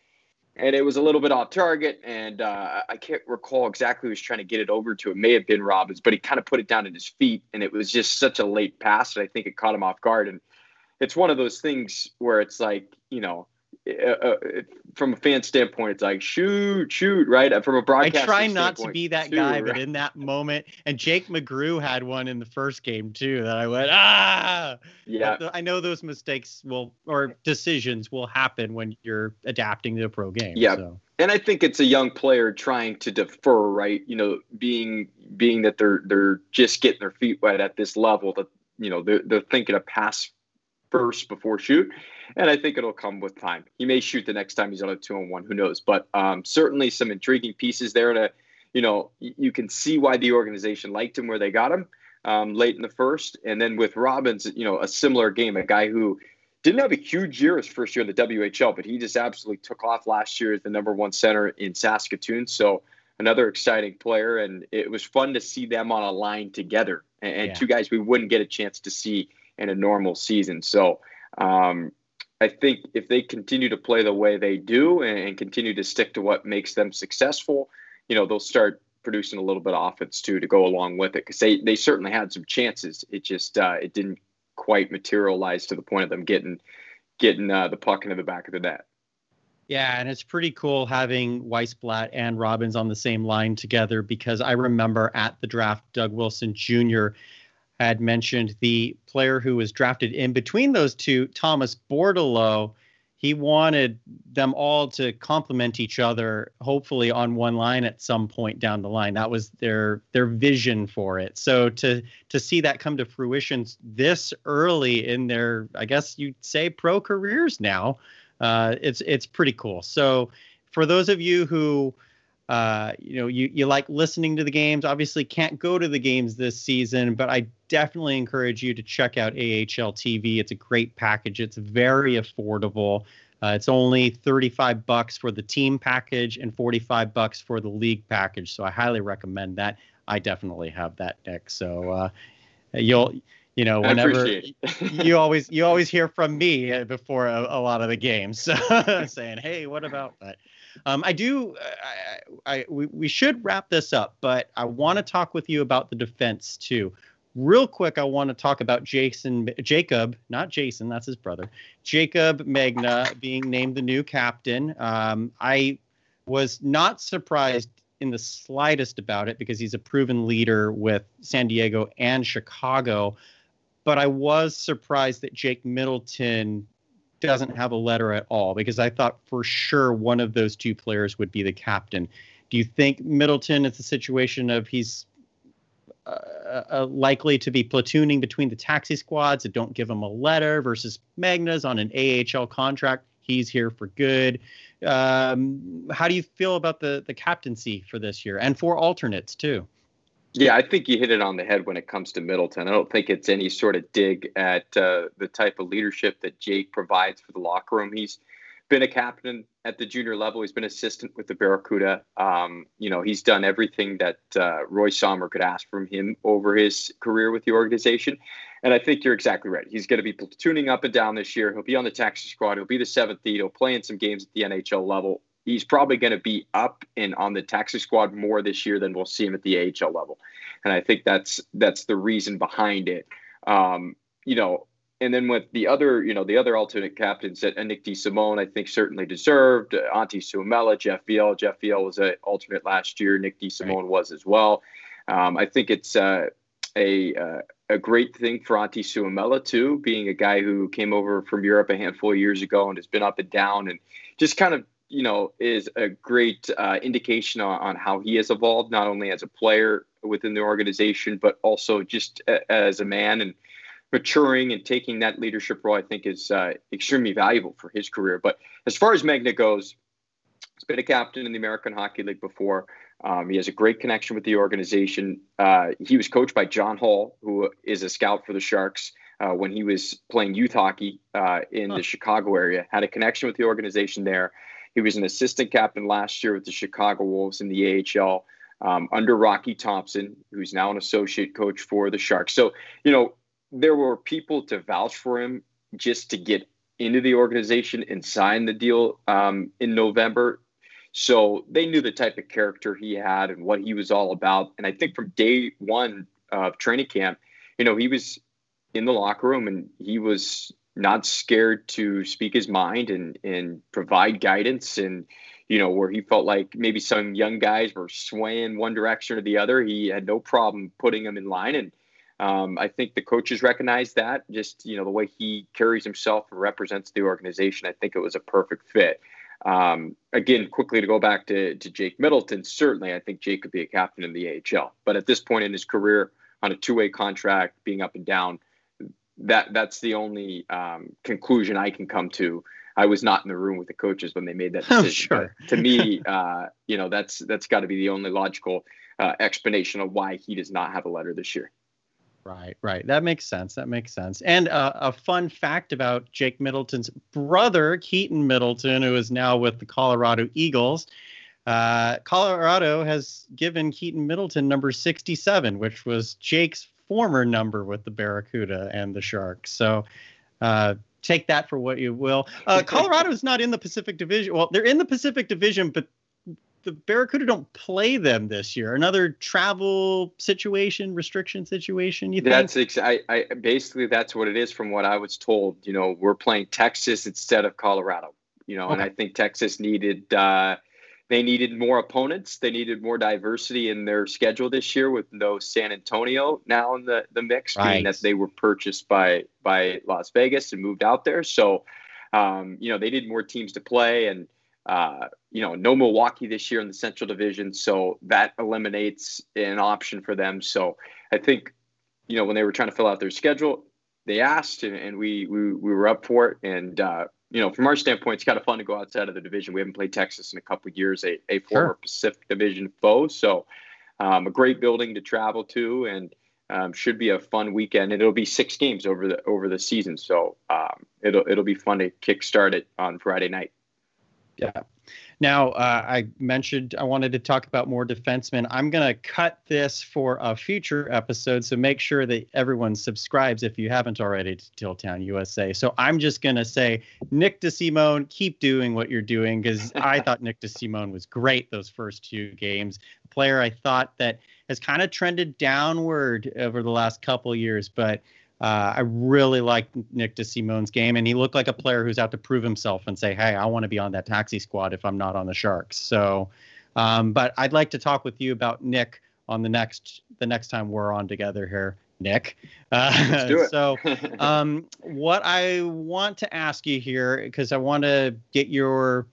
and it was a little bit off target. And uh, I can't recall exactly who was trying to get it over to. It may have been Robins, but he kind of put it down at his feet, and it was just such a late pass that I think it caught him off guard. And it's one of those things where it's like, you know, uh, uh, from a fan standpoint, it's like shoot, shoot, right? From a broadcast, I try not to be that guy, but in that moment, and Jake McGrew had one in the first game too that I went ah. Yeah, the, I know those mistakes will or decisions will happen when you're adapting to a pro game. Yeah, so. and I think it's a young player trying to defer, right? You know, being being that they're they're just getting their feet wet at this level that you know they're they're thinking of pass first before shoot. And I think it'll come with time. He may shoot the next time he's on a two on one. Who knows? But um, certainly some intriguing pieces there. to, you know, you can see why the organization liked him where they got him um, late in the first. And then with Robins, you know, a similar game, a guy who didn't have a huge year his first year in the WHL, but he just absolutely took off last year as the number one center in Saskatoon. So another exciting player. And it was fun to see them on a line together and, yeah. two guys we wouldn't get a chance to see in a normal season. So um, I think if they continue to play the way they do and, and, continue to stick to what makes them successful, you know, they'll start producing a little bit of offense too to go along with it because they they certainly had some chances. It just uh, it didn't quite materialize to the point of them getting getting uh, the puck into the back of the net. Yeah, and it's pretty cool having Wiesblatt and Robins on the same line together because I remember at the draft, Doug Wilson Jr had mentioned the player who was drafted in between those two, Thomas Bordeleau. He wanted them all to complement each other, hopefully on one line at some point down the line. That was their their vision for it. So to to see that come to fruition this early in their, I guess you'd say, pro careers now, uh, it's it's pretty cool. So for those of you who uh, you know, you, you like listening to the games. Obviously, can't go to the games this season, but I definitely encourage you to check out AHL TV. It's a great package. It's very affordable. Uh, it's only 35 bucks for the team package and 45 bucks for the league package. So I highly recommend that. I definitely have that, Nick. So uh, you'll you know whenever you always you always hear from me uh, before a, a lot of the games saying hey what about that um, I do. I, I we, we should wrap this up, but I want to talk with you about the defense too. Real quick, I want to talk about Jason Jacob, not Jason, that's his brother, Jacob Megna being named the new captain. Um, I was not surprised in the slightest about it because he's a proven leader with San Diego and Chicago. But I was surprised that Jake Middleton doesn't have a letter at all because I thought for sure one of those two players would be the captain. Do you think Middleton is a situation of he's uh, uh, likely to be platooning between the taxi squads that don't give him a letter versus Megna's on an AHL contract? He's here for good. Um, how do you feel about the the captaincy for this year and for alternates too? Yeah, I think you hit it on the head when it comes to Middleton. I don't think it's any sort of dig at uh, the type of leadership that Jake provides for the locker room. He's been a captain at the junior level. He's been assistant with the Barracuda. Um, you know, he's done everything that uh, Roy Sommer could ask from him over his career with the organization. And I think you're exactly right. He's going to be tuning up and down this year. He'll be on the taxi squad. He'll be the seventh lead. He'll play in some games at the NHL level he's probably going to be up and on the taxi squad more this year than we'll see him at the AHL level, and I think that's that's the reason behind it. Um, you know, and then with the other, you know, the other alternate captains that Nick DeSimone, I think certainly deserved. Uh, Antti Suomela, Jeff Viel. Jeff Viel was an alternate last year. Nick DeSimone right. was as well. Um, I think it's uh, a uh, a great thing for Antti Suomela too, being a guy who came over from Europe a handful of years ago and has been up and down and just kind of you know is a great uh, indication on, on, how he has evolved not only as a player within the organization but also just a, as a man and maturing and taking that leadership role. I think is uh, extremely valuable for his career. But as far as Megna goes, he's been a captain in the American Hockey League before. Um, he has a great connection with the organization. Uh, he was coached by John Hall, who is a scout for the Sharks uh, when he was playing youth hockey uh, in huh. the Chicago area. Had a connection with the organization there. He was an assistant captain last year with the Chicago Wolves in the AHL um, under Rocky Thompson, who's now an associate coach for the Sharks. So, you know, there were people to vouch for him just to get into the organization and sign the deal um, in November. So they knew the type of character he had and what he was all about. And I think from day one of training camp, you know, he was in the locker room and he was not scared to speak his mind and and provide guidance. And you know where he felt like maybe some young guys were swaying one direction or the other he had no problem putting them in line. And um, I think the coaches recognize that just you know the way he carries himself and represents the organization I think it was a perfect fit. Um, again, quickly to go back to, to Jake Middleton, certainly I think Jake could be a captain in the AHL. But at this point in his career, on a two-way contract, being up and down, that that's the only um, conclusion I can come to. I was not in the room with the coaches when they made that oh, decision. Oh, sure. to me, uh, you know, that's that's got to be the only logical uh, explanation of why he does not have a letter this year. Right, right. That makes sense. That makes sense. And uh, a fun fact about Jake Middleton's brother, Keaton Middleton, who is now with the Colorado Eagles. Uh, Colorado has given Keaton Middleton number 67, which was Jake's former number with the Barracuda and the Sharks. So uh, take that for what you will. Uh, Colorado is not in the Pacific Division. Well, they're in the Pacific Division, but the Barracuda don't play them this year. Another travel situation, restriction situation. You think? That's ex- I, I basically that's what it is from what I was told. You know, we're playing Texas instead of Colorado. You know, okay. and I think Texas needed uh, they needed more opponents. They needed more diversity in their schedule this year with no San Antonio now in the the mix, right. being that they were purchased by by Las Vegas and moved out there. So, um, you know, they needed more teams to play and uh, you know, no Milwaukee this year in the Central Division, so that eliminates an option for them. So I think, you know, when they were trying to fill out their schedule, they asked, and, and we, we we were up for it. And uh, you know, from our standpoint, it's kind of fun to go outside of the division. We haven't played Texas in a couple years, a, a former sure. Pacific Division foe. So um, a great building to travel to, and um, should be a fun weekend. And it'll be six games over the over the season, so um, it'll it'll be fun to kickstart it on Friday night. Yeah. Now, uh, I mentioned I wanted to talk about more defensemen. I'm going to cut this for a future episode, so make sure that everyone subscribes if you haven't already to Teal Town USA. So I'm just going to say, Nick DeSimone, keep doing what you're doing because I thought Nick DeSimone was great those first two games. Player I thought that has kind of trended downward over the last couple years, but – uh, I really like Nick DeSimone's game, and he looked like a player who's out to prove himself and say, "Hey, I want to be on that taxi squad if I'm not on the Sharks." So, um, but I'd like to talk with you about Nick on the next the next time we're on together here, Nick. Uh, so, um, what I want to ask you here, because I want to get your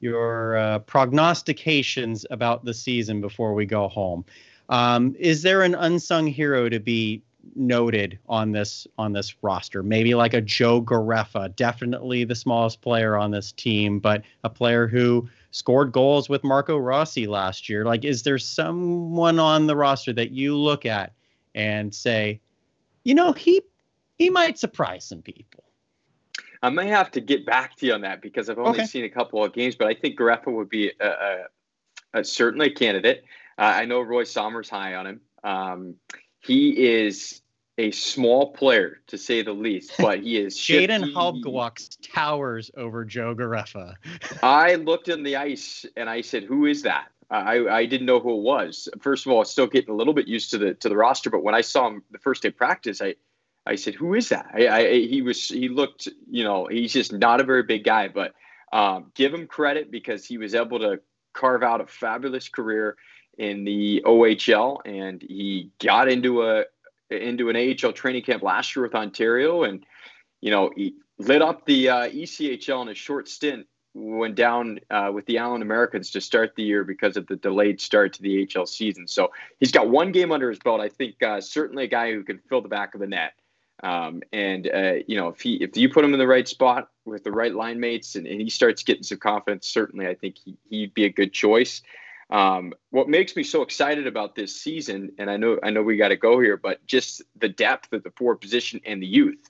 your uh, prognostications about the season before we go home. Um, is there an unsung hero to be noted on this on this roster. Maybe like a Joe Gareffa, definitely the smallest player on this team, but a player who scored goals with Marco Rossi last year. Like, is there someone on the roster that you look at and say, you know, he he might surprise some people? I may have to get back to you on that because I've only okay. seen a couple of games, but I think Gareffa would be a, a, a certainly a candidate. Uh, I know Roy Sommer's high on him. Um, he is a small player to say the least, but he is. Jayden Halbgewachs towers over Joe Gareffa. I looked in the ice and I said, "Who is that?" I, I didn't know who it was. First of all, still getting a little bit used to the to the roster, but when I saw him the first day of practice, I I said, "Who is that?" I, I he was he looked, you know, he's just not a very big guy, but um, give him credit because he was able to carve out a fabulous career in the OHL, and he got into a into an AHL training camp last year with Ontario, and you know he lit up the uh, ECHL in a short stint. Went down uh, with the Allen Americans to start the year because of the delayed start to the HL season. So he's got one game under his belt. I think uh, certainly a guy who can fill the back of the net. Um, and uh, you know, if he if you put him in the right spot with the right line mates and, and he starts getting some confidence, certainly I think he, he'd be a good choice. Um, what makes me so excited about this season, and I know I know we got to go here, but just the depth of the forward position and the youth.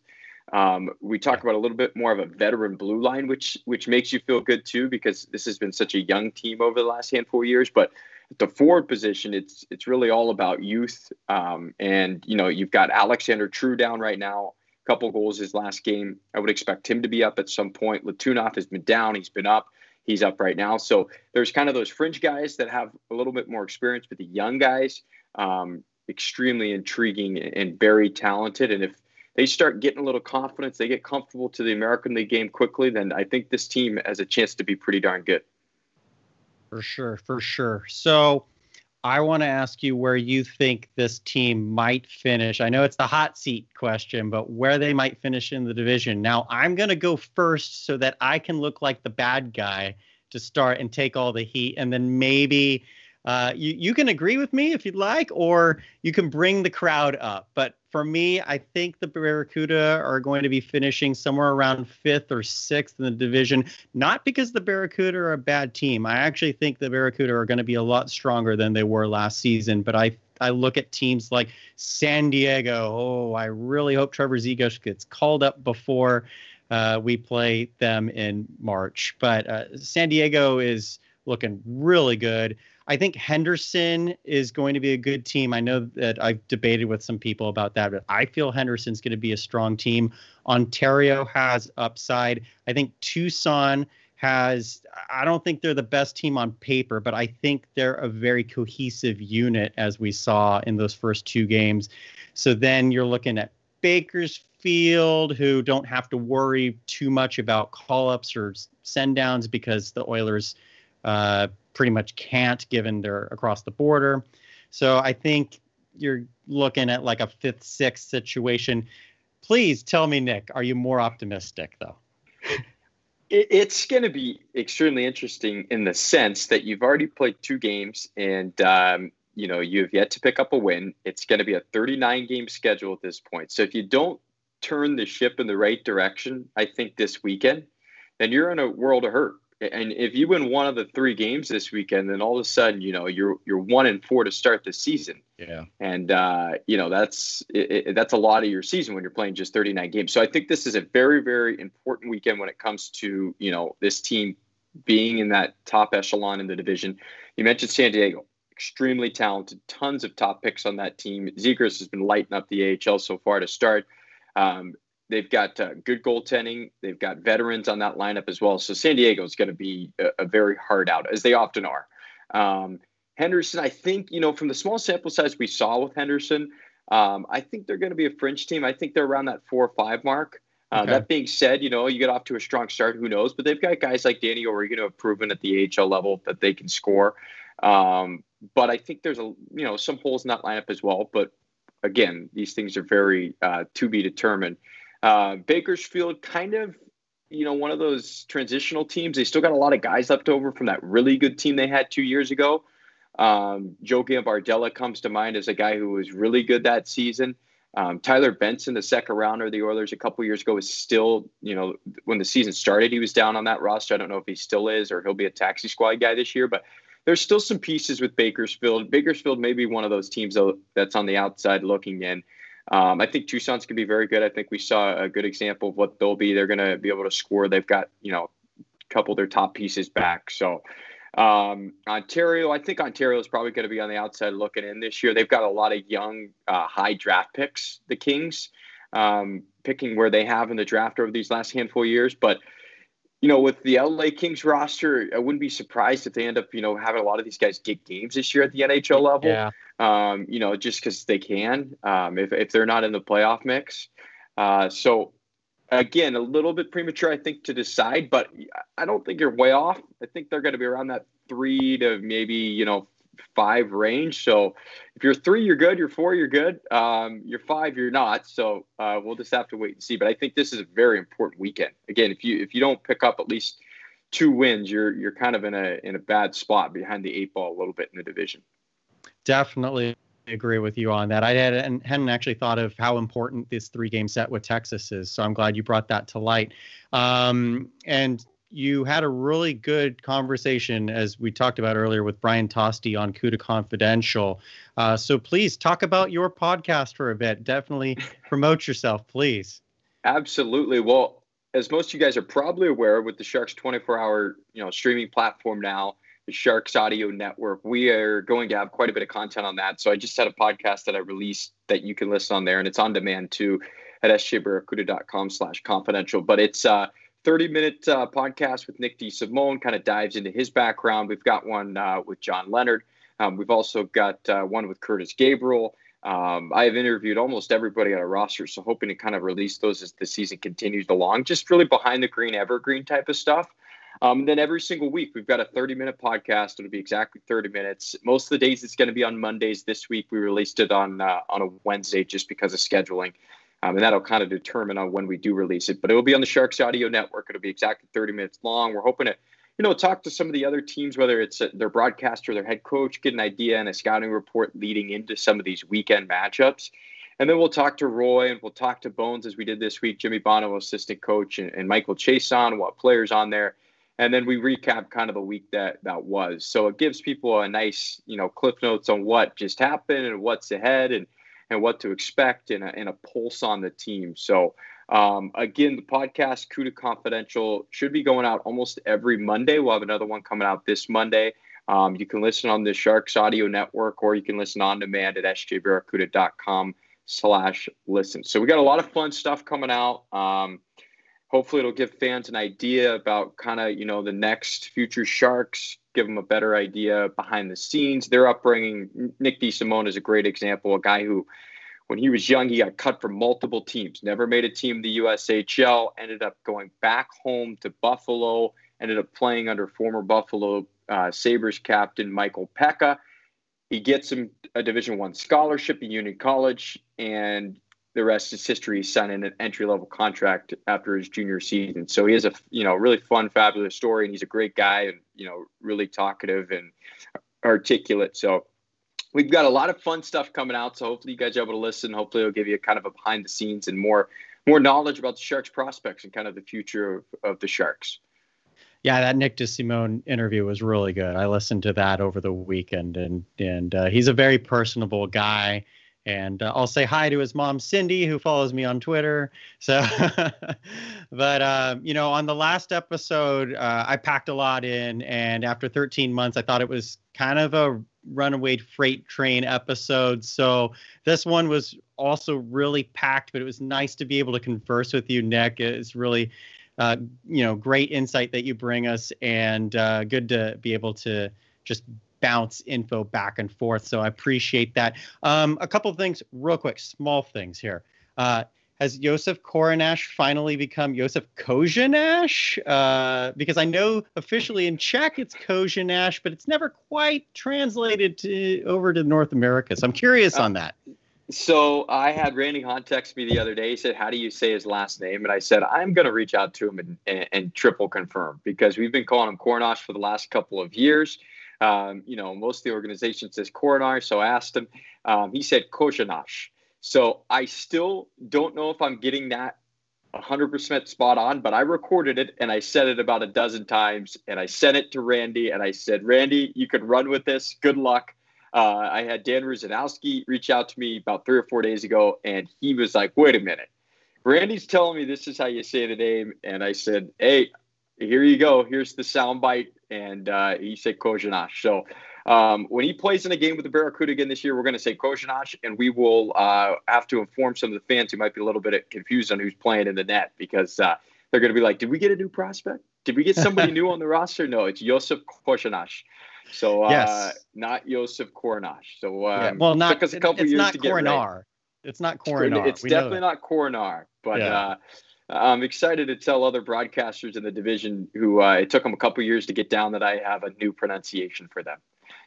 Um, we talk about a little bit more of a veteran blue line, which which makes you feel good too, because this has been such a young team over the last handful of years. But at the forward position, it's it's really all about youth. Um, and you know, you've got Alexander True down right now, a couple goals his last game. I would expect him to be up at some point. Letunov has been down, he's been up he's up right now. So there's kind of those fringe guys that have a little bit more experience, but the young guys, um, extremely intriguing and very talented. And if they start getting a little confidence, they get comfortable to the American League game quickly, then I think this team has a chance to be pretty darn good. For sure, for sure. So I want to ask you where you think this team might finish. I know it's the hot seat question, but where they might finish in the division. Now, I'm going to go first so that I can look like the bad guy to start and take all the heat. And then maybe uh, you, you can agree with me if you'd like, or you can bring the crowd up. But for me, I think the Barracuda are going to be finishing somewhere around fifth or sixth in the division. Not because the Barracuda are a bad team. I actually think the Barracuda are going to be a lot stronger than they were last season. But I I look at teams like San Diego. Oh, I really hope Trevor Zegras gets called up before uh, we play them in March. But uh, San Diego is looking really good. I think Henderson is going to be a good team. I know that I've debated with some people about that, but I feel Henderson's going to be a strong team. Ontario has upside. I think Tucson has I don't think they're the best team on paper, but I think they're a very cohesive unit as we saw in those first two games. So then you're looking at Bakersfield, who don't have to worry too much about call ups or send downs because the Oilers uh, pretty much can't given they're across the border. So I think you're looking at like a fifth, sixth situation. Please tell me, Nick, are you more optimistic though? It's going to be extremely interesting in the sense that you've already played two games and um, you know you've yet to pick up a win. It's going to be a 39 game schedule at this point. So if you don't turn the ship in the right direction, I think this weekend, then you're in a world of hurt and if you win one of the three games this weekend, then all of a sudden, you know, you're you're one and four to start the season. Yeah. And uh, you know, that's it, it, that's a lot of your season when you're playing just 39 games. So I think this is a very very important weekend when it comes to you know this team being in that top echelon in the division. You mentioned San Diego, extremely talented, tons of top picks on that team. Zegras has been lighting up the AHL so far to start. Um, They've got uh, good goaltending. They've got veterans on that lineup as well. So San Diego is going to be a, a, very hard out, as they often are. Um, Henderson, I think, you know, from the small sample size we saw with Henderson, um, I think they're going to be a fringe team. I think they're around that four or five mark. Uh, okay. That being said, you know, you get off to a strong start. Who knows? But they've got guys like Danny O'Regan who have proven at the AHL level that they can score. Um, but I think there's a you know some holes in that lineup as well. But again, these things are very uh, to be determined. Uh, Bakersfield, kind of, you know, one of those transitional teams. They still got a lot of guys left over from that really good team they had two years ago. Um, Joe Gambardella comes to mind as a guy who was really good that season. Um, Tyler Benson, the second rounder of the Oilers a couple years ago, is still, you know, when the season started, he was down on that roster. I don't know if he still is or he'll be a taxi squad guy this year, but there's still some pieces with Bakersfield. Bakersfield may be one of those teams though, that's on the outside looking in. Um, I think Tucson's going to be very good. I think we saw a good example of what they'll be. They're going to be able to score. They've got, you know, a couple of their top pieces back. So, um, Ontario, I think Ontario is probably going to be on the outside looking in this year. They've got a lot of young, uh, high draft picks, the Kings, um, picking where they have in the draft over these last handful of years. But you know, with the LA Kings roster, I wouldn't be surprised if they end up, you know, having a lot of these guys get games this year at the NHL level. Yeah. Um, you know, just because they can, um, if, if they're not in the playoff mix. Uh, so, again, a little bit premature, I think, to decide, but I don't think you're way off. I think they're going to be around that three to maybe, you know, five range. So if you're three, you're good. You're four, you're good. Um, you're five, you're not. So uh, we'll just have to wait and see. But I think this is a very important weekend. Again, if you if you don't pick up at least two wins, you're you're kind of in a in a bad spot behind the eight ball a little bit in the division. Definitely agree with you on that. I hadn't, hadn't actually thought of how important this three game set with Texas is. So I'm glad you brought that to light. Um, and you had a really good conversation, as we talked about earlier, with Brian Tosti on CUDA Confidential. Uh, so please talk about your podcast for a bit. Definitely promote yourself, please. Absolutely. Well, as most of you guys are probably aware, with the Sharks 24-hour you know streaming platform now, Sharks Audio Network, we are going to have quite a bit of content on that. So I just had a podcast that I released that you can listen on there, and it's on demand too at sjbarracuda.com slash confidential. But it's a 30 minute uh, podcast with Nick D. DeSimone, kind of dives into his background. We've got one uh, with John Leonard. Um, we've also got uh, one with Curtis Gabriel. Um, I have interviewed almost everybody on our roster, so hoping to kind of release those as the season continues along. Just really behind the green, evergreen type of stuff. Um, and then every single week, we've got a 30 minute podcast. It'll be exactly 30 minutes. Most of the days, it's going to be on Mondays. This week, we released it on uh, on a Wednesday just because of scheduling. Um, and that'll kind of determine on when we do release it. But it will be on the Sharks Audio Network. It'll be exactly 30 minutes long. We're hoping to, you know, talk to some of the other teams, whether it's uh, their broadcaster, their head coach, get an idea and a scouting report leading into some of these weekend matchups. And then we'll talk to Roy and we'll talk to Bones as we did this week, Jimmy Bono, assistant coach, and, and Michael Chiasson what players on there. And then we recap kind of the week that that was. So it gives people a nice, you know, clip notes on what just happened and what's ahead and and what to expect and a, and a pulse on the team. So, um, again, the podcast CUDA Confidential should be going out almost every Monday. We'll have another one coming out this Monday. Um, you can listen on the Sharks Audio Network, or you can listen on demand at sjbarracuda.com slash listen. So we got a lot of fun stuff coming out. Um, hopefully it'll give fans an idea about kind of, you know, the next future Sharks, give them a better idea behind the scenes, their upbringing. Nick DeSimone is a great example, a guy who, when he was young, he got cut from multiple teams, never made a team in the USHL, ended up going back home to Buffalo, ended up playing under former Buffalo uh, Sabres captain Michael Peca. He gets him a Division One scholarship at Union College, and the rest is history. He signed an entry level contract after his junior season. So he has a you know really fun, fabulous story, and he's a great guy, and you know really talkative and articulate. So we've got a lot of fun stuff coming out. So hopefully you guys are able to listen. Hopefully it'll give you a kind of a behind the scenes and more more knowledge about the Sharks prospects and kind of the future of, of the Sharks. Yeah, that Nick DeSimone interview was really good. I listened to that over the weekend, and and uh, he's a very personable guy and uh, I'll say hi to his mom, Cindy, who follows me on Twitter. So, but uh, you know, on the last episode, uh, I packed a lot in, and after 13 months, I thought it was kind of a runaway freight train episode. So this one was also really packed, but it was nice to be able to converse with you, Nick. It's really, uh, you know, great insight that you bring us, and uh, good to be able to just bounce info back and forth. So I appreciate that. Um, a couple of things, real quick, small things here. Uh, has Josef Koronash finally become Josef Kozhinash? Uh, because I know officially in Czech it's Kozhinash, but it's never quite translated to over to North America. So I'm curious on that. Uh, so I had Randy Hahn text me the other day. He said, "How do you say his last name?" And I said, "I'm going to reach out to him and, and, and, triple confirm because we've been calling him Koronash for the last couple of years. Um, you know, most of the organization says Coronar, so I asked him. Um, he said Koshanash. So I still don't know if I'm getting that 100% spot on, but I recorded it and I said it about a dozen times and I sent it to Randy and I said, Randy, you could run with this. Good luck. Uh, I had Dan Rusanowsky reach out to me about three or four days ago and he was like, wait a minute. Randy's telling me this is how you say the name. And I said, hey, here you go. Here's the soundbite. And uh, he said Kozhinash. So um, when he plays in a game with the Barracuda again this year, we're going to say Kozhinash, and we will uh, have to inform some of the fans who might be a little bit confused on who's playing in the net because uh, they're going to be like, did we get a new prospect? Did we get somebody new on the roster? No, it's Josef Kozhinash. So uh, yes. not Josef Kornash. So um, yeah, well, not, took us a couple it's years to get Coronar. Right. It's not Coronar. It's we definitely not Coronar, but yeah. uh, I'm excited to tell other broadcasters in the division who uh, it took them a couple years to get down that I have a new pronunciation for them.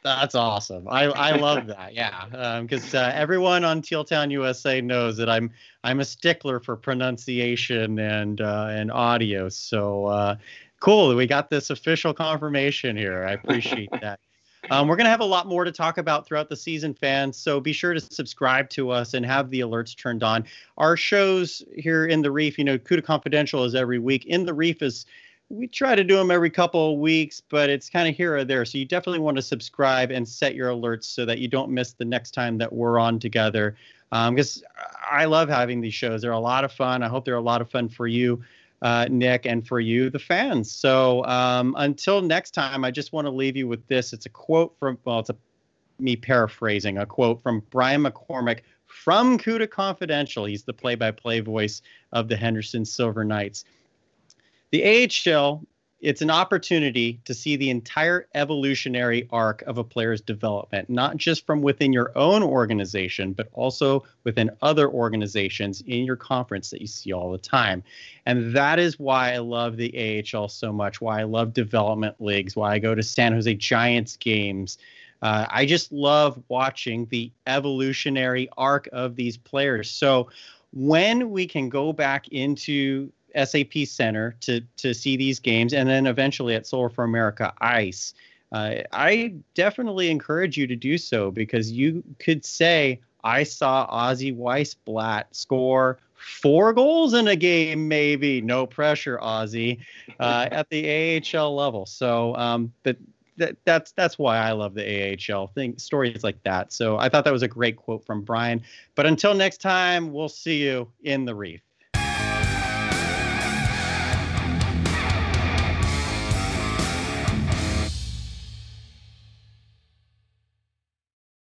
That's awesome. I, I love that. Yeah, because um, uh, everyone on Teal Town USA knows that I'm I'm a stickler for pronunciation and uh, and audio. So uh, cool. We got this official confirmation here. I appreciate that. Um, we're going to have a lot more to talk about throughout the season, fans. So be sure to subscribe to us and have the alerts turned on. Our shows here in the Reef, you know, CUDA Confidential is every week. In the Reef is we try to do them every couple of weeks, but it's kind of here or there. So you definitely want to subscribe and set your alerts so that you don't miss the next time that we're on together. Because um, I love having these shows. They're a lot of fun. I hope they're a lot of fun for you, uh, Nick, and for you, the fans. So um, until next time, I just want to leave you with this. It's a quote from, well, it's a me paraphrasing, a quote from Brian McCormick from CUDA Confidential. He's the play by play voice of the Henderson Silver Knights. The AHL, it's an opportunity to see the entire evolutionary arc of a player's development, not just from within your own organization, but also within other organizations in your conference that you see all the time. And that is why I love the AHL so much, why I love development leagues, why I go to San Jose Giants games. Uh, I just love watching the evolutionary arc of these players. So when we can go back into SAP Center to to see these games, and then eventually at Solar4America Ice. Uh, I definitely encourage you to do so because you could say I saw Ozzy Wiesblatt score four goals in a game, maybe. No pressure, Ozzy, uh, at the AHL level. So, um, but that, that's that's why I love the AHL thing stories like that. So I thought that was a great quote from Brian. But until next time, we'll see you in the reef.